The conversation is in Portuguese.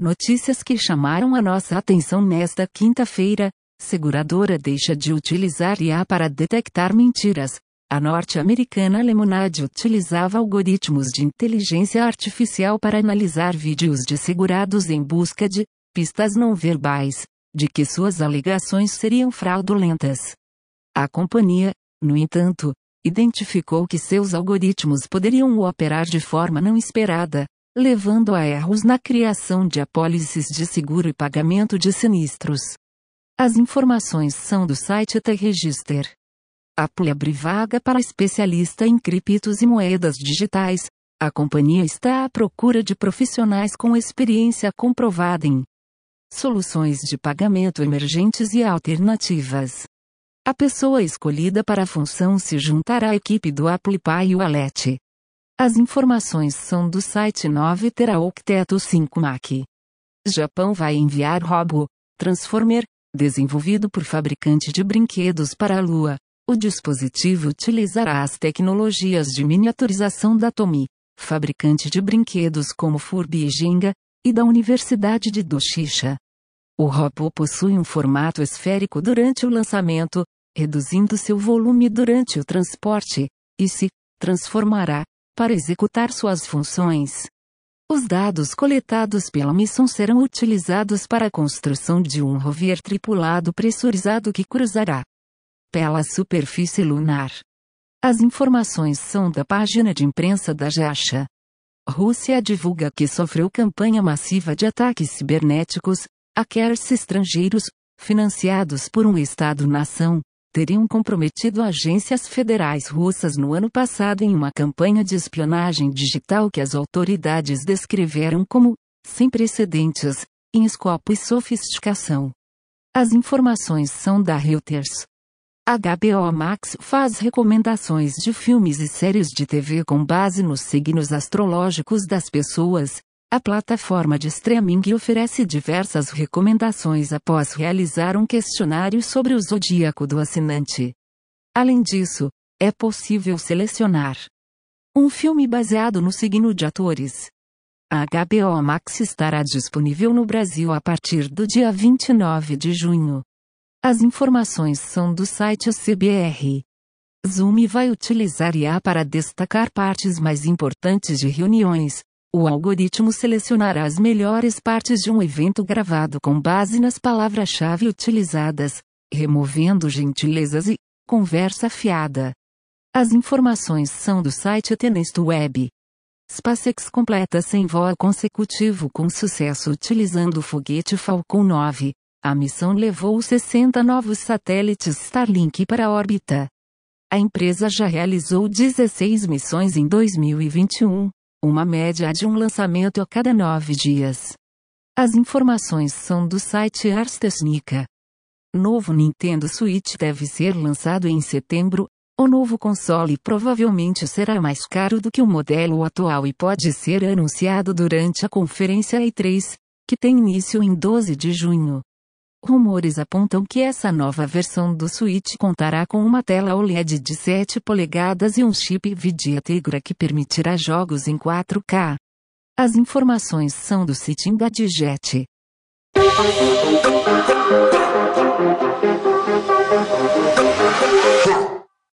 Notícias que chamaram a nossa atenção nesta quinta-feira. Seguradora deixa de utilizar IA para detectar mentiras. A norte-americana Lemonade utilizava algoritmos de inteligência artificial para analisar vídeos de segurados em busca de pistas não verbais de que suas alegações seriam fraudulentas. A companhia, no entanto, identificou que seus algoritmos poderiam operar de forma não esperada, levando a erros na criação de apólices de seguro e pagamento de sinistros. As informações são do site The Register. Apple abre vaga para especialista em criptos e moedas digitais. A companhia está à procura de profissionais com experiência comprovada em soluções de pagamento emergentes e alternativas. A pessoa escolhida para a função se juntará à equipe do Apple Pay Wallet. As informações são do site 9 Tera Octeto 5 Mac. Japão vai enviar Robo, Transformer, desenvolvido por fabricante de brinquedos para a Lua. O dispositivo utilizará as tecnologias de miniaturização da Tomy, fabricante de brinquedos como Furby e Jenga, e da Universidade de Doshisha. O robô possui um formato esférico durante o lançamento, reduzindo seu volume durante o transporte, e se transformará para executar suas funções. Os dados coletados pela missão serão utilizados para a construção de um rover tripulado pressurizado que cruzará pela superfície lunar. As informações são da página de imprensa da JAXA. Rússia divulga que sofreu campanha massiva de ataques cibernéticos, hackers estrangeiros, financiados por um Estado-nação, teriam comprometido agências federais russas no ano passado em uma campanha de espionagem digital que as autoridades descreveram como sem precedentes, em escopo e sofisticação. As informações são da Reuters. HBO Max faz recomendações de filmes e séries de TV com base nos signos astrológicos das pessoas, a plataforma de streaming oferece diversas recomendações após realizar um questionário sobre o zodíaco do assinante. Além disso, é possível selecionar um filme baseado no signo de atores. A HBO Max estará disponível no Brasil a partir do dia 29 de junho. As informações são do site CBR. Zoom vai utilizar IA para destacar partes mais importantes de reuniões, o algoritmo selecionará as melhores partes de um evento gravado com base nas palavras-chave utilizadas, removendo gentilezas e conversa fiada. As informações são do site Tenest Web. SpaceX completa sem voo consecutivo com sucesso utilizando o foguete Falcon 9. A missão levou 60 novos satélites Starlink para a órbita. A empresa já realizou 16 missões em 2021, uma média de um lançamento a cada nove dias. As informações são do site Ars Technica. Novo Nintendo Switch deve ser lançado em setembro. O novo console provavelmente será mais caro do que o modelo atual e pode ser anunciado durante a conferência E3, que tem início em 12 de junho. Rumores apontam que essa nova versão do Switch contará com uma tela OLED de 7 polegadas e um chip NVIDIA Tegra que permitirá jogos em 4K. As informações são do site Engadget.